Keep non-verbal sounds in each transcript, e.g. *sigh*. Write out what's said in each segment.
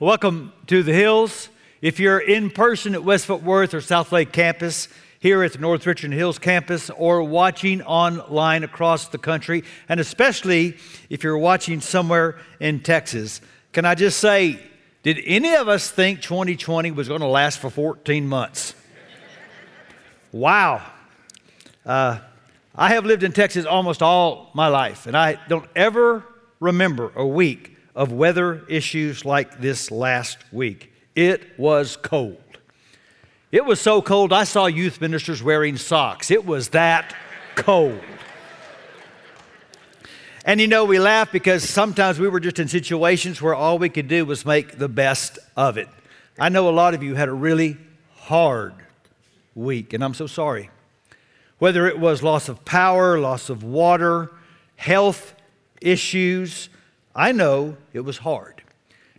Welcome to the Hills. If you're in person at West Fort Worth or Southlake campus, here at the North Richland Hills campus, or watching online across the country, and especially if you're watching somewhere in Texas, can I just say, did any of us think 2020 was going to last for 14 months? wow. Uh, I have lived in Texas almost all my life, and I don't ever remember a week of weather issues like this last week. It was cold. It was so cold, I saw youth ministers wearing socks. It was that cold. And you know, we laugh because sometimes we were just in situations where all we could do was make the best of it. I know a lot of you had a really hard week, and I'm so sorry. Whether it was loss of power, loss of water, health issues, I know it was hard.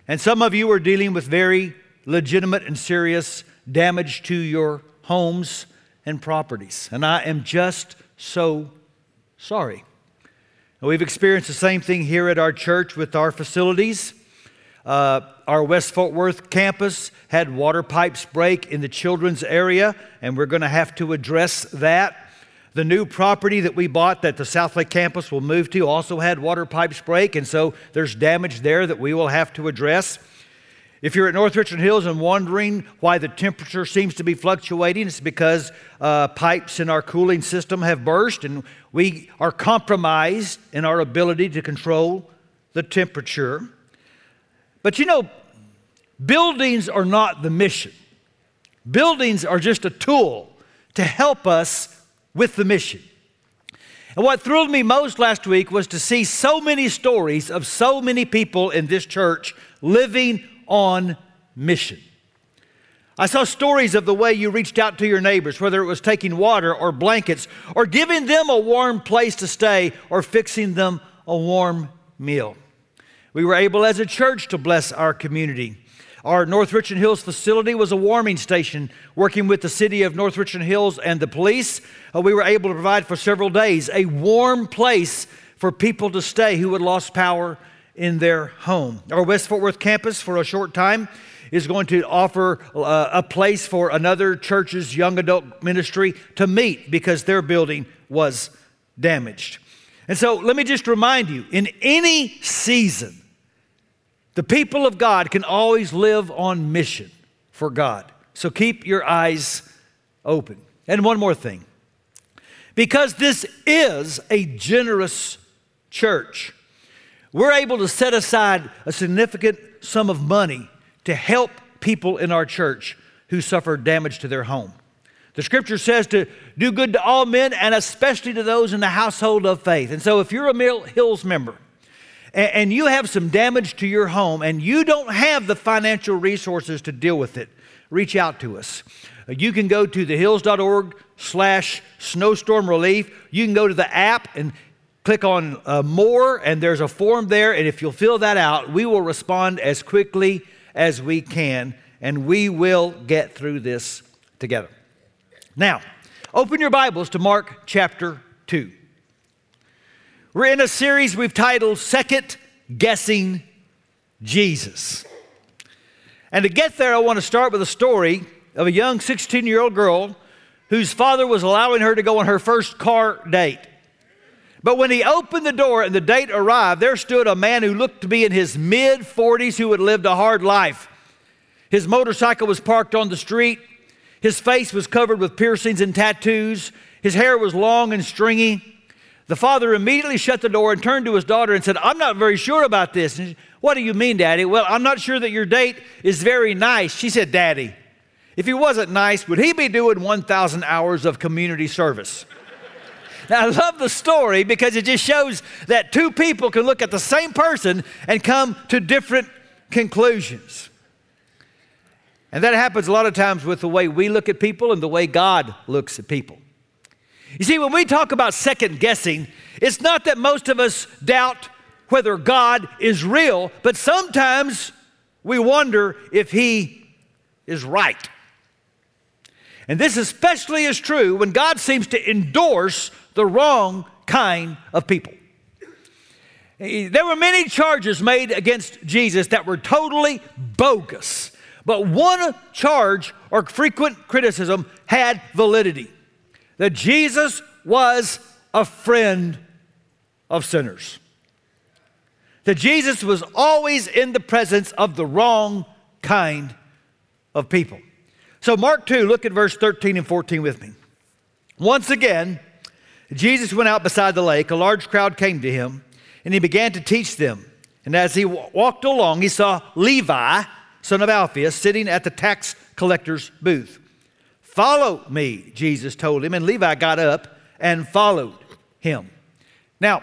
And some of you are dealing with very legitimate and serious damage to your homes and properties. And I am just so sorry. We've experienced the same thing here at our church with our facilities. Uh, our West Fort Worth campus had water pipes break in the children's area, and we're going to have to address that. The new property that we bought that the Southlake campus will move to also had water pipes break, and so there's damage there that we will have to address. If you're at North Richland Hills and wondering why the temperature seems to be fluctuating, it's because uh, pipes in our cooling system have burst and we are compromised in our ability to control the temperature. But you know, buildings are not the mission, buildings are just a tool to help us with the mission. And what thrilled me most last week was to see so many stories of so many people in this church living on mission. I saw stories of the way you reached out to your neighbors, whether it was taking water or blankets, or giving them a warm place to stay, or fixing them a warm meal. We were able as a church to bless our community. Our North Richland Hills facility was a warming station working with the city of North Richland Hills and the police. Uh, we were able to provide for several days a warm place for people to stay who had lost power in their home. Our West Fort Worth campus, for a short time, is going to offer uh, a place for another church's young adult ministry to meet because their building was damaged. And so let me just remind you in any season, the people of God can always live on mission for God. So keep your eyes open. And one more thing because this is a generous church, we're able to set aside a significant sum of money to help people in our church who suffer damage to their home. The scripture says to do good to all men and especially to those in the household of faith. And so if you're a Mill Hills member, and you have some damage to your home and you don't have the financial resources to deal with it, reach out to us. You can go to thehills.org slash snowstorm relief. You can go to the app and click on uh, more, and there's a form there. And if you'll fill that out, we will respond as quickly as we can, and we will get through this together. Now, open your Bibles to Mark chapter 2. We're in a series we've titled Second Guessing Jesus. And to get there, I want to start with a story of a young 16 year old girl whose father was allowing her to go on her first car date. But when he opened the door and the date arrived, there stood a man who looked to be in his mid 40s who had lived a hard life. His motorcycle was parked on the street. His face was covered with piercings and tattoos. His hair was long and stringy. The father immediately shut the door and turned to his daughter and said, I'm not very sure about this. She, what do you mean, Daddy? Well, I'm not sure that your date is very nice. She said, Daddy, if he wasn't nice, would he be doing 1,000 hours of community service? *laughs* now, I love the story because it just shows that two people can look at the same person and come to different conclusions. And that happens a lot of times with the way we look at people and the way God looks at people. You see, when we talk about second guessing, it's not that most of us doubt whether God is real, but sometimes we wonder if He is right. And this especially is true when God seems to endorse the wrong kind of people. There were many charges made against Jesus that were totally bogus, but one charge or frequent criticism had validity that Jesus was a friend of sinners. That Jesus was always in the presence of the wrong kind of people. So, Mark 2, look at verse 13 and 14 with me. Once again, Jesus went out beside the lake. A large crowd came to him, and he began to teach them. And as he walked along, he saw Levi, son of Alphaeus, sitting at the tax collector's booth. Follow me, Jesus told him. And Levi got up and followed him. Now,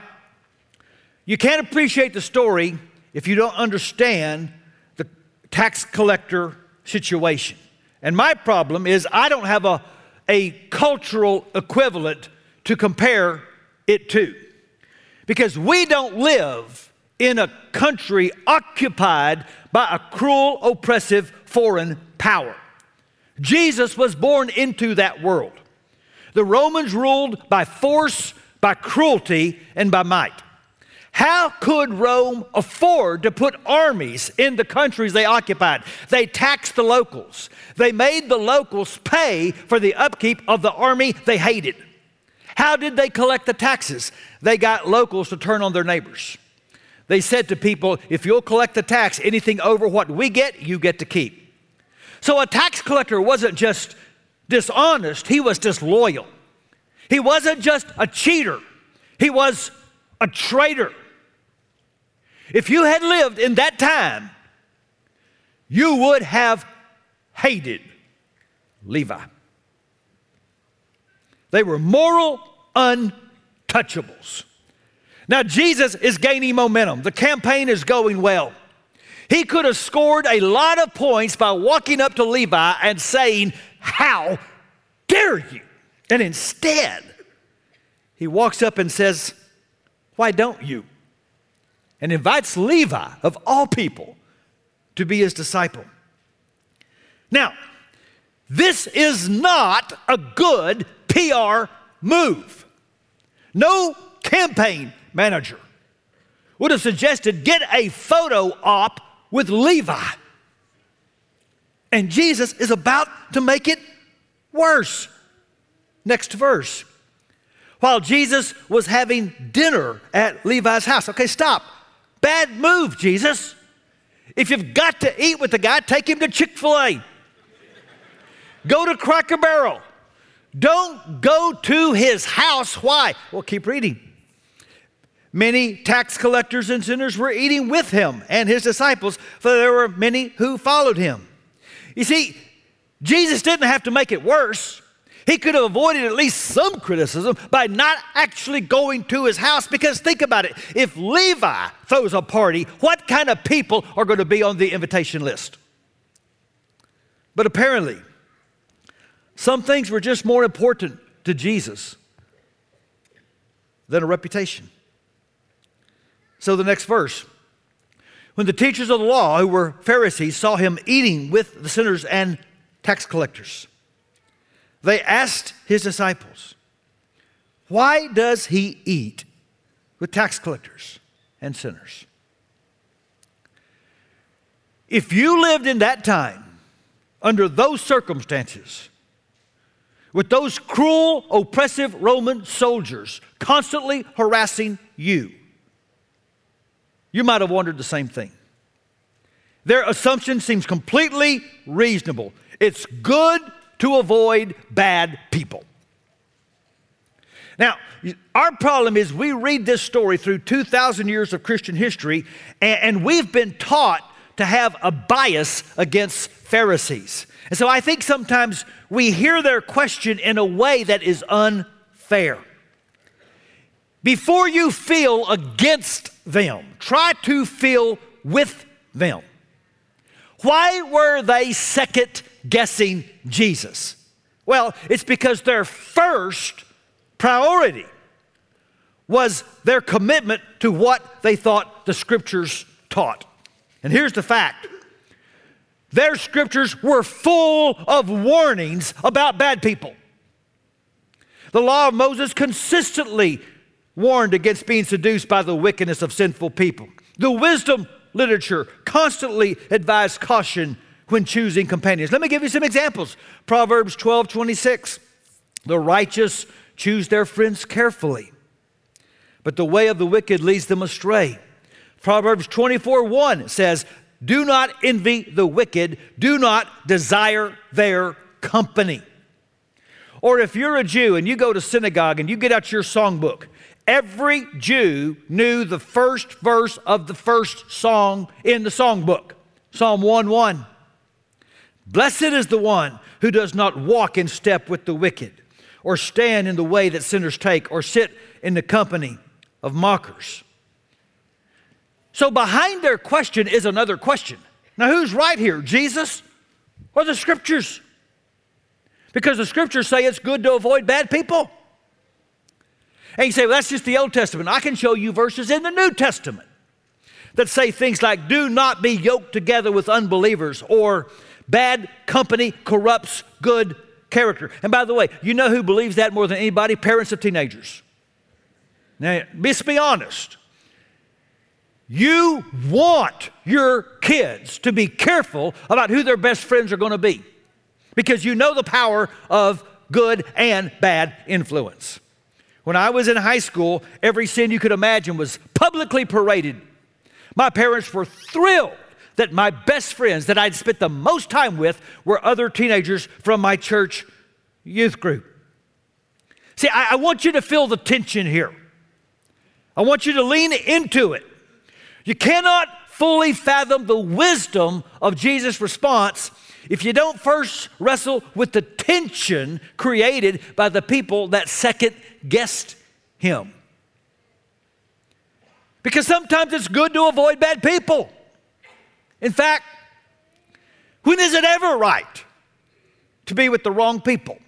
you can't appreciate the story if you don't understand the tax collector situation. And my problem is I don't have a, a cultural equivalent to compare it to. Because we don't live in a country occupied by a cruel, oppressive foreign power. Jesus was born into that world. The Romans ruled by force, by cruelty, and by might. How could Rome afford to put armies in the countries they occupied? They taxed the locals. They made the locals pay for the upkeep of the army they hated. How did they collect the taxes? They got locals to turn on their neighbors. They said to people, if you'll collect the tax, anything over what we get, you get to keep. So a tax collector wasn't just dishonest, he was disloyal. He wasn't just a cheater, he was a traitor. If you had lived in that time, you would have hated Levi. They were moral untouchables. Now, Jesus is gaining momentum. The campaign is going well. He could have scored a lot of points by walking up to Levi and saying, How dare you? And instead, he walks up and says, Why don't you? And invites Levi, of all people, to be his disciple. Now, this is not a good PR move. No campaign manager would have suggested get a photo op with Levi. And Jesus is about to make it worse. Next verse. While Jesus was having dinner at Levi's house. Okay, stop. Bad move, Jesus. If you've got to eat with the guy, take him to Chick fil A. Go to Cracker Barrel. Don't go to his house. Why? Well, keep reading. Many tax collectors and sinners were eating with him and his disciples, for there were many who followed him. You see, Jesus didn't have to make it worse. He could have avoided at least some criticism by not actually going to his house because think about it. If Levi throws a party, what kind of people are going to be on the invitation list? But apparently, some things were just more important to Jesus than a reputation. So the next verse. When the teachers of the law, who were Pharisees, saw him eating with the sinners and tax collectors, they asked his disciples, Why does he eat with tax collectors and sinners? If you lived in that time, under those circumstances, with those cruel, oppressive Roman soldiers constantly harassing you, you might have wondered the same thing. Their assumption seems completely reasonable. It's good to avoid bad people. Now, our problem is we read this story through 2,000 years of Christian history, and, we've been taught to have a bias against Pharisees. And so I think sometimes we hear their question in a way that is unfair. Before you feel against them, try to feel with them. Why were they second guessing Jesus? Well, it's because their first priority was their commitment to what they thought the scriptures taught. And here's the fact their scriptures were full of warnings about bad people. The law of Moses consistently warned against being seduced by the wickedness of sinful people. The wisdom literature constantly advised caution when choosing companions. Let me give you some examples. Proverbs 12 26. The righteous choose their friends carefully, but the way of the wicked leads them astray. Proverbs 24 1 says, Do not envy the wicked, do not desire their company. Or if you're a Jew and you go to synagogue and you get out your songbook, every Jew knew the first verse of the first song in the songbook Psalm 1 1. Blessed is the one who does not walk in step with the wicked, or stand in the way that sinners take, or sit in the company of mockers. So, behind their question is another question. Now, who's right here, Jesus or the scriptures? Because the scriptures say it's good to avoid bad people. And you say, well, that's just the Old Testament. I can show you verses in the New Testament that say things like, do not be yoked together with unbelievers, or bad company corrupts good character. And by the way, you know who believes that more than anybody? Parents of teenagers. Now, let's be honest. You want your kids to be careful about who their best friends are going to be because you know the power of good and bad influence. When I was in high school, every sin you could imagine was publicly paraded. My parents were thrilled that my best friends that I'd spent the most time with were other teenagers from my church youth group. See, I, I want you to feel the tension here. I want you to lean into it. You cannot fully fathom the wisdom of Jesus' response if you don't first wrestle with the tension created by the people that second guessed him. Because sometimes it's good to avoid bad people. In fact, when is it ever right to be with the wrong people?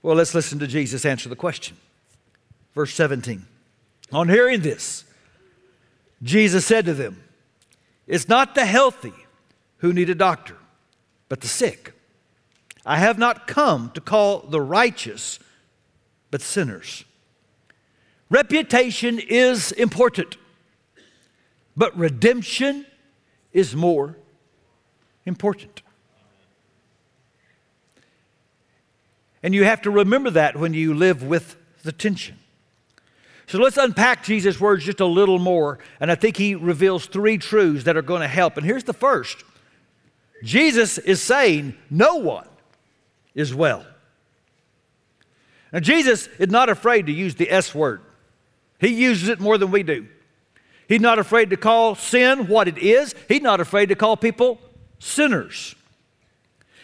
Well, let's listen to Jesus answer the question. Verse 17. On hearing this, Jesus said to them, It's not the healthy who need a doctor, but the sick. I have not come to call the righteous, but sinners. Reputation is important, but redemption is more important. And you have to remember that when you live with the tension. So let's unpack Jesus' words just a little more. And I think he reveals three truths that are going to help. And here's the first Jesus is saying, No one is well. Now, Jesus is not afraid to use the S word, he uses it more than we do. He's not afraid to call sin what it is, he's not afraid to call people sinners.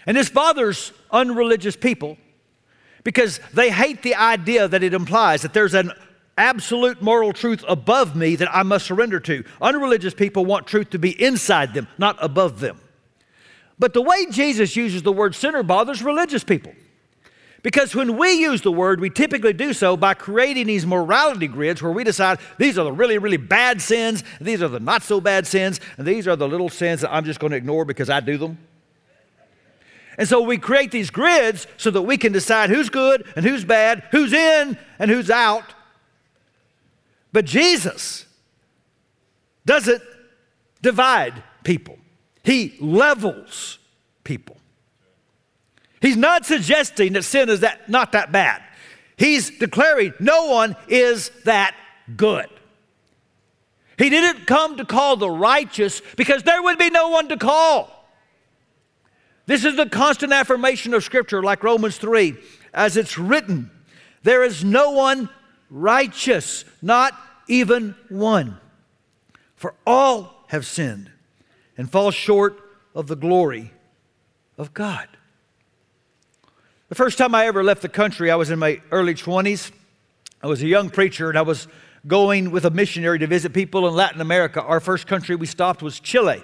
And this bothers unreligious people because they hate the idea that it implies that there's an absolute moral truth above me that I must surrender to. Unreligious people want truth to be inside them, not above them. But the way Jesus uses the word sinner bothers religious people. Because when we use the word, we typically do so by creating these morality grids where we decide these are the really, really bad sins, these are the not so bad sins, and these are the little sins that I'm just going to ignore because I do them. And so we create these grids so that we can decide who's good and who's bad, who's in and who's out. But Jesus doesn't divide people. He levels people. He's not suggesting that sin is that, not that bad. He's declaring no one is that good. He didn't come to call the righteous because there would be no one to call. This is the constant affirmation of Scripture, like Romans 3, as it's written there is no one righteous, not even one. For all have sinned and fall short of the glory of God. The first time I ever left the country, I was in my early 20s. I was a young preacher and I was going with a missionary to visit people in Latin America. Our first country we stopped was Chile.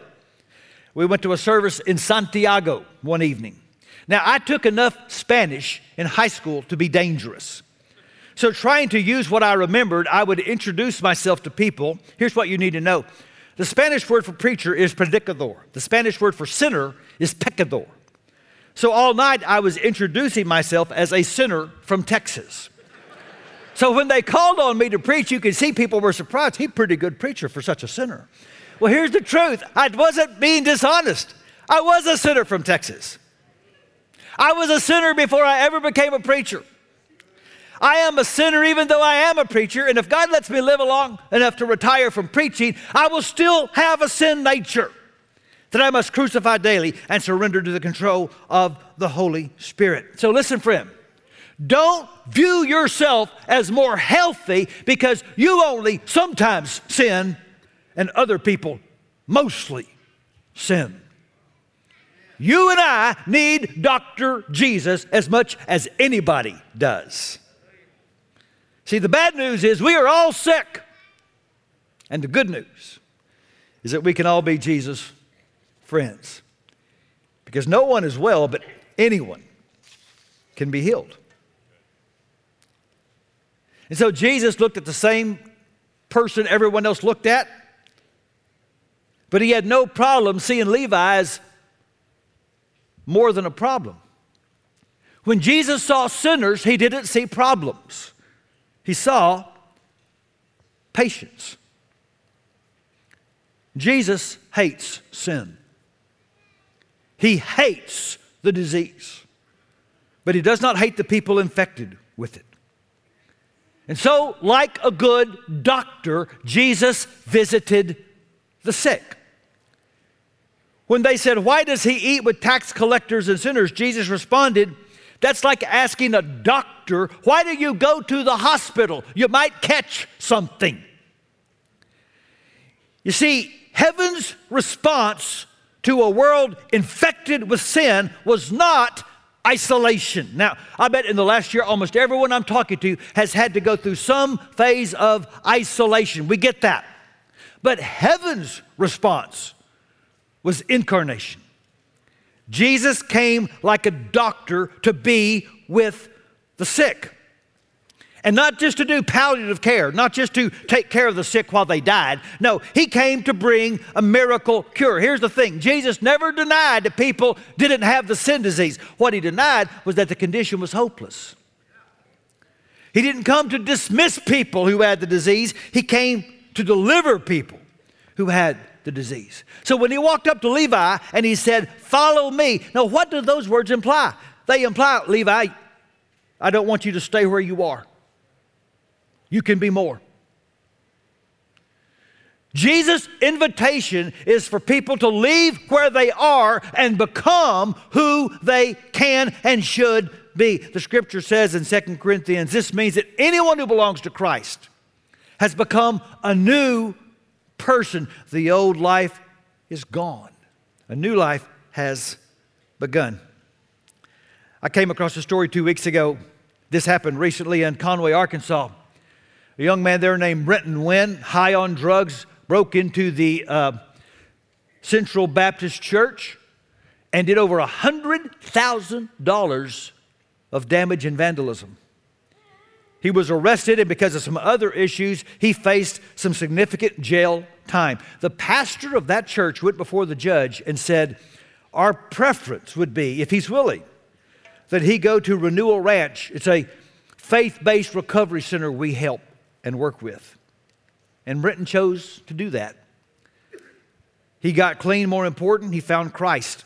We went to a service in Santiago one evening. Now, I took enough Spanish in high school to be dangerous. So, trying to use what I remembered, I would introduce myself to people. Here's what you need to know the Spanish word for preacher is predicador. The Spanish word for sinner is pecador. So all night I was introducing myself as a sinner from Texas. So when they called on me to preach, you can see people were surprised. He's a pretty good preacher for such a sinner. Well, here's the truth I wasn't being dishonest. I was a sinner from Texas. I was a sinner before I ever became a preacher. I am a sinner even though I am a preacher, and if God lets me live long enough to retire from preaching, I will still have a sin nature that I must crucify daily and surrender to the control of the Holy Spirit. So listen, friend. Don't view yourself as more healthy because you only sometimes sin and other people mostly sin. You and I need Dr. Jesus as much as anybody does. See, the bad news is we are all sick. And the good news is that we can all be Jesus' friends. Because no one is well, but anyone can be healed. And so Jesus looked at the same person everyone else looked at, but he had no problem seeing Levi as more than a problem. When Jesus saw sinners, he didn't see problems, he saw patients. Jesus hates sin. He hates the disease, but he does not hate the people infected with it. And so, like a good doctor, Jesus visited the sick. When they said, Why does he eat with tax collectors and sinners? Jesus responded, That's like asking a doctor, Why do you go to the hospital? You might catch something. You see, heaven's response to a world infected with sin was not isolation. Now, I bet in the last year, almost everyone I'm talking to has had to go through some phase of isolation. We get that. But heaven's response was incarnation. Jesus came like a doctor to be with the sick. And not just to do palliative care, not just to take care of the sick while they died. No, he came to bring a miracle cure. Here's the thing Jesus never denied that people didn't have the sin disease. What he denied was that the condition was hopeless. He didn't come to dismiss people who had the disease, he came to deliver people who had the disease. So when he walked up to Levi and he said, Follow me. Now, what do those words imply? They imply, Levi, I don't want you to stay where you are. You can be more. Jesus' invitation is for people to leave where they are and become who they can and should be. The scripture says in 2 Corinthians this means that anyone who belongs to Christ has become a new person. The old life is gone, a new life has begun. I came across a story two weeks ago. This happened recently in Conway, Arkansas. A young man there named Brenton Wynn, high on drugs, broke into the uh, Central Baptist Church and did over $100,000 of damage and vandalism. He was arrested, and because of some other issues, he faced some significant jail time. The pastor of that church went before the judge and said, Our preference would be, if he's willing, that he go to Renewal Ranch. It's a faith based recovery center we help and work with. And Brenton chose to do that. He got clean, more important, he found Christ.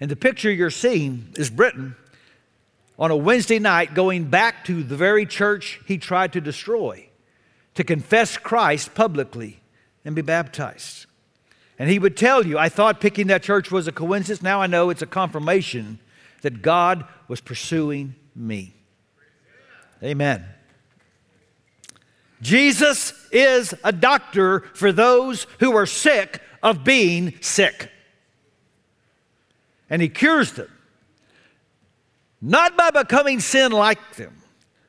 And the picture you're seeing is Brenton on a Wednesday night going back to the very church he tried to destroy to confess Christ publicly and be baptized. And he would tell you, I thought picking that church was a coincidence. Now I know it's a confirmation that God was pursuing me. Amen. Jesus is a doctor for those who are sick of being sick. And he cures them, not by becoming sin like them,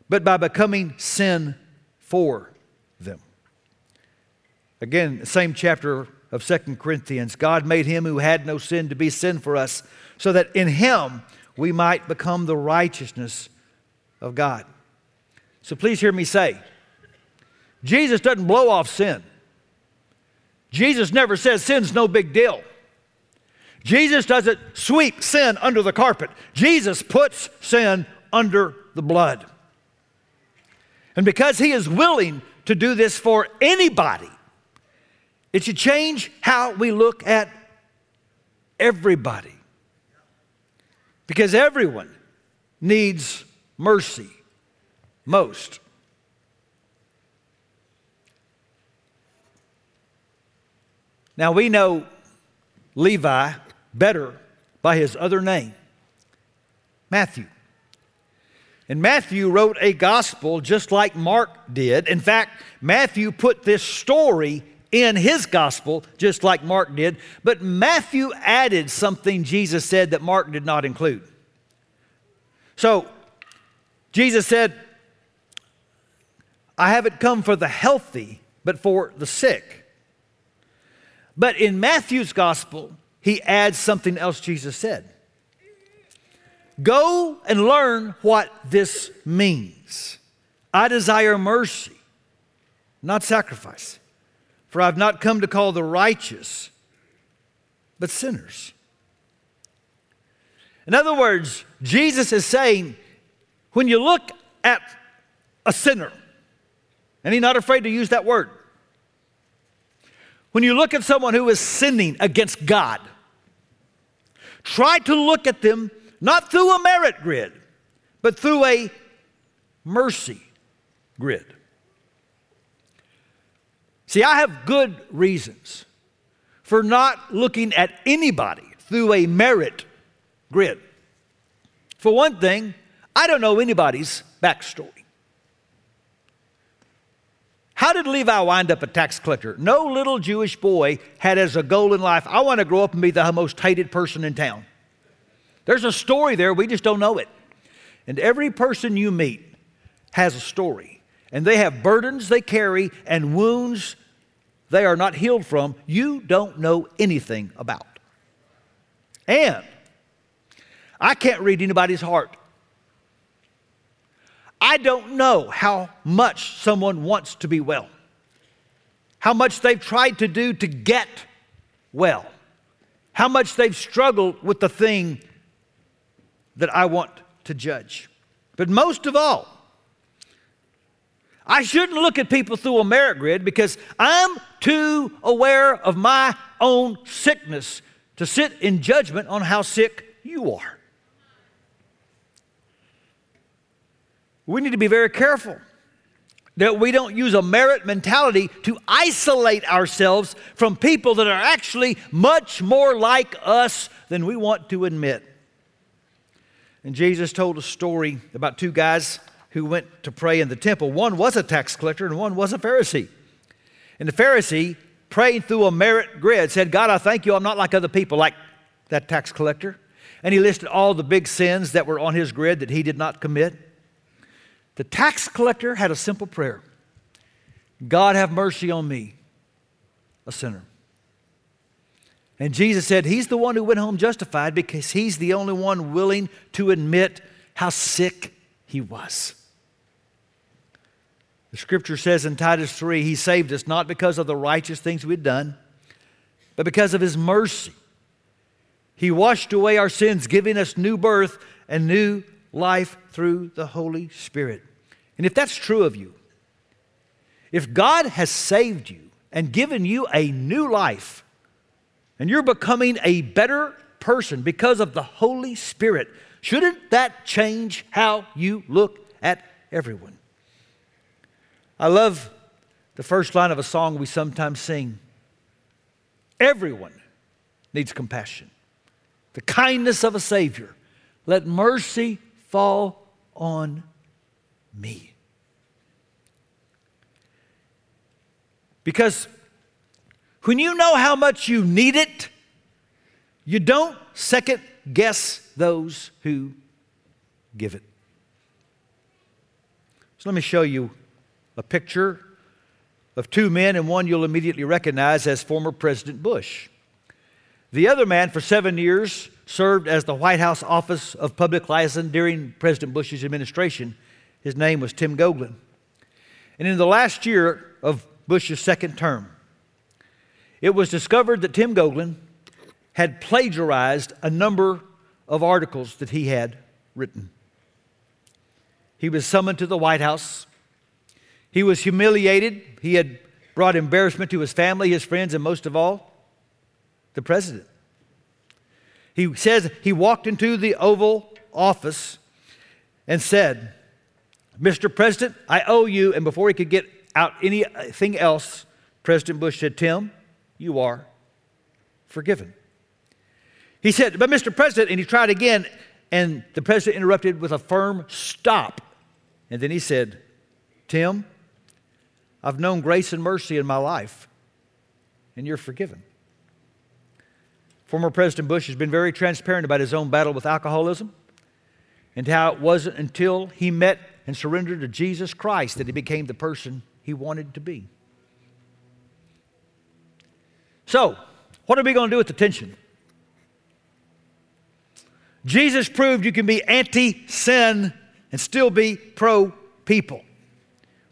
but by becoming sin for them. Again, same chapter of Second Corinthians God made him who had no sin to be sin for us, so that in him we might become the righteousness of God. So please hear me say, Jesus doesn't blow off sin. Jesus never says sin's no big deal. Jesus doesn't sweep sin under the carpet. Jesus puts sin under the blood. And because He is willing to do this for anybody, it should change how we look at everybody. Because everyone needs mercy most. Now we know Levi better by his other name, Matthew. And Matthew wrote a gospel just like Mark did. In fact, Matthew put this story in his gospel just like Mark did, but Matthew added something Jesus said that Mark did not include. So, Jesus said, I haven't come for the healthy, but for the sick. But in Matthew's gospel, he adds something else Jesus said. Go and learn what this means. I desire mercy, not sacrifice, for I've not come to call the righteous, but sinners. In other words, Jesus is saying, when you look at a sinner, and he's not afraid to use that word, when you look at someone who is sinning against God, try to look at them not through a merit grid, but through a mercy grid. See, I have good reasons for not looking at anybody through a merit grid. For one thing, I don't know anybody's backstory. How did Levi wind up a tax collector? No little Jewish boy had as a goal in life, I want to grow up and be the most hated person in town. There's a story there, we just don't know it. And every person you meet has a story, and they have burdens they carry and wounds they are not healed from, you don't know anything about. And I can't read anybody's heart. I don't know how much someone wants to be well, how much they've tried to do to get well, how much they've struggled with the thing that I want to judge. But most of all, I shouldn't look at people through a merit grid because I'm too aware of my own sickness to sit in judgment on how sick you are. We need to be very careful that we don't use a merit mentality to isolate ourselves from people that are actually much more like us than we want to admit. And Jesus told a story about two guys who went to pray in the temple. One was a tax collector and one was a Pharisee. And the Pharisee, praying through a merit grid, said, God, I thank you, I'm not like other people, like that tax collector. And he listed all the big sins that were on his grid that he did not commit. The tax collector had a simple prayer God, have mercy on me, a sinner. And Jesus said, He's the one who went home justified because he's the only one willing to admit how sick he was. The scripture says in Titus 3, He saved us not because of the righteous things we'd done, but because of His mercy. He washed away our sins, giving us new birth and new life through the Holy Spirit. And if that's true of you, if God has saved you and given you a new life, and you're becoming a better person because of the Holy Spirit, shouldn't that change how you look at everyone? I love the first line of a song we sometimes sing Everyone needs compassion, the kindness of a Savior. Let mercy fall on me. Because when you know how much you need it, you don't second guess those who give it. So let me show you a picture of two men, and one you'll immediately recognize as former President Bush. The other man, for seven years, served as the White House Office of Public Liaison during President Bush's administration. His name was Tim Goeglein. And in the last year of Bush's second term, it was discovered that Tim Goeglein had plagiarized a number of articles that he had written. He was summoned to the White House He was humiliated. He had brought embarrassment to his family, his friends, and most of all, the president. He says he walked into the Oval Office and said, Mr. President, I owe you. And before he could get out anything else, President Bush said, Tim, you are forgiven. He said, But Mr. President, and he tried again, and the president interrupted with a firm stop. And then he said, Tim, I've known grace and mercy in my life, and you're forgiven. Former President Bush has been very transparent about his own battle with alcoholism and how it wasn't until he met and surrendered to Jesus Christ that he became the person he wanted to be. So, what are we going to do with the tension? Jesus proved you can be anti sin and still be pro people.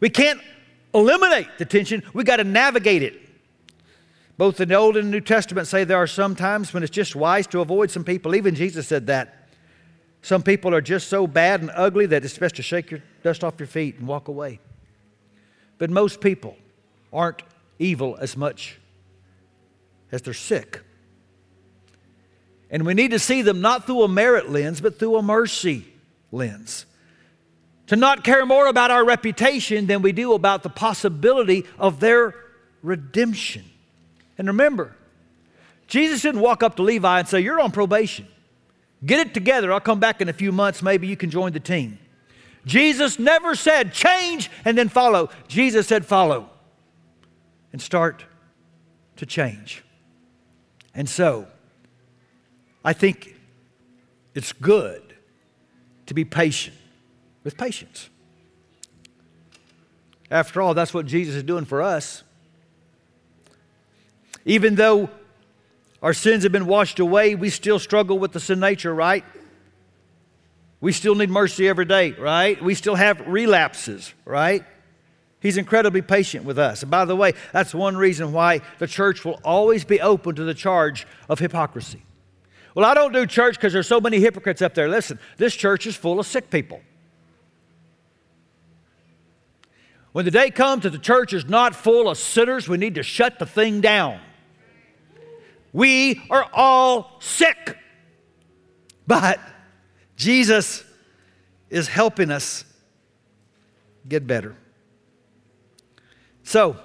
We can't eliminate the tension, we got to navigate it. Both the Old and New Testament say there are some times when it's just wise to avoid some people. Even Jesus said that. Some people are just so bad and ugly that it's best to shake your dust off your feet and walk away. But most people aren't evil as much as they're sick. And we need to see them not through a merit lens, but through a mercy lens. To not care more about our reputation than we do about the possibility of their redemption. And remember, Jesus didn't walk up to Levi and say, You're on probation. Get it together. I'll come back in a few months. Maybe you can join the team. Jesus never said change and then follow. Jesus said follow and start to change. And so, I think it's good to be patient with patients. After all, that's what Jesus is doing for us. Even though our sins have been washed away, we still struggle with the sin nature, right? We still need mercy every day, right? We still have relapses, right? He's incredibly patient with us. And by the way, that's one reason why the church will always be open to the charge of hypocrisy. Well, I don't do church because there's so many hypocrites up there. Listen, this church is full of sick people. When the day comes that the church is not full of sinners, we need to shut the thing down. We are all sick. But Jesus is helping us get better. So,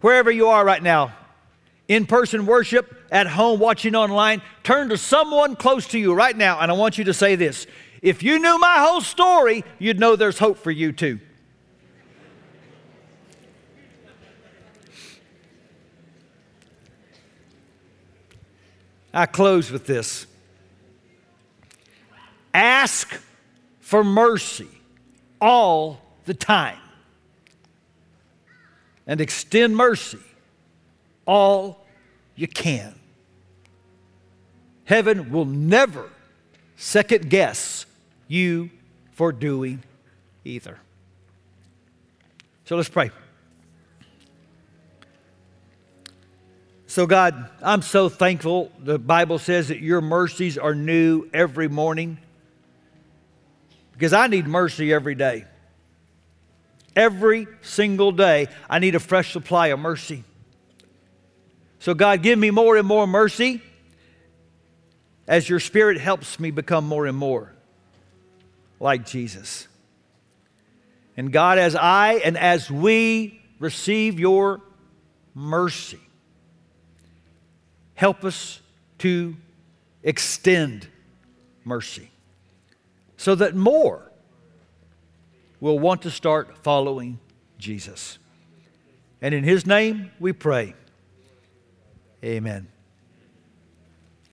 wherever you are right now, in person worship, at home, watching online, turn to someone close to you right now, and I want you to say this. If you knew my whole story, you'd know there's hope for you too. I close with this. Ask for mercy all the time and extend mercy all you can. Heaven will never second guess you for doing either. So let's pray. So, God, I'm so thankful. The Bible says that your mercies are new every morning because I need mercy every day. Every single day, I need a fresh supply of mercy. So, God, give me more and more mercy as your Spirit helps me become more and more like Jesus. And God, as I and as we receive your mercy, help us to extend mercy so that more will want to start following Jesus. And in His name we pray. Amen.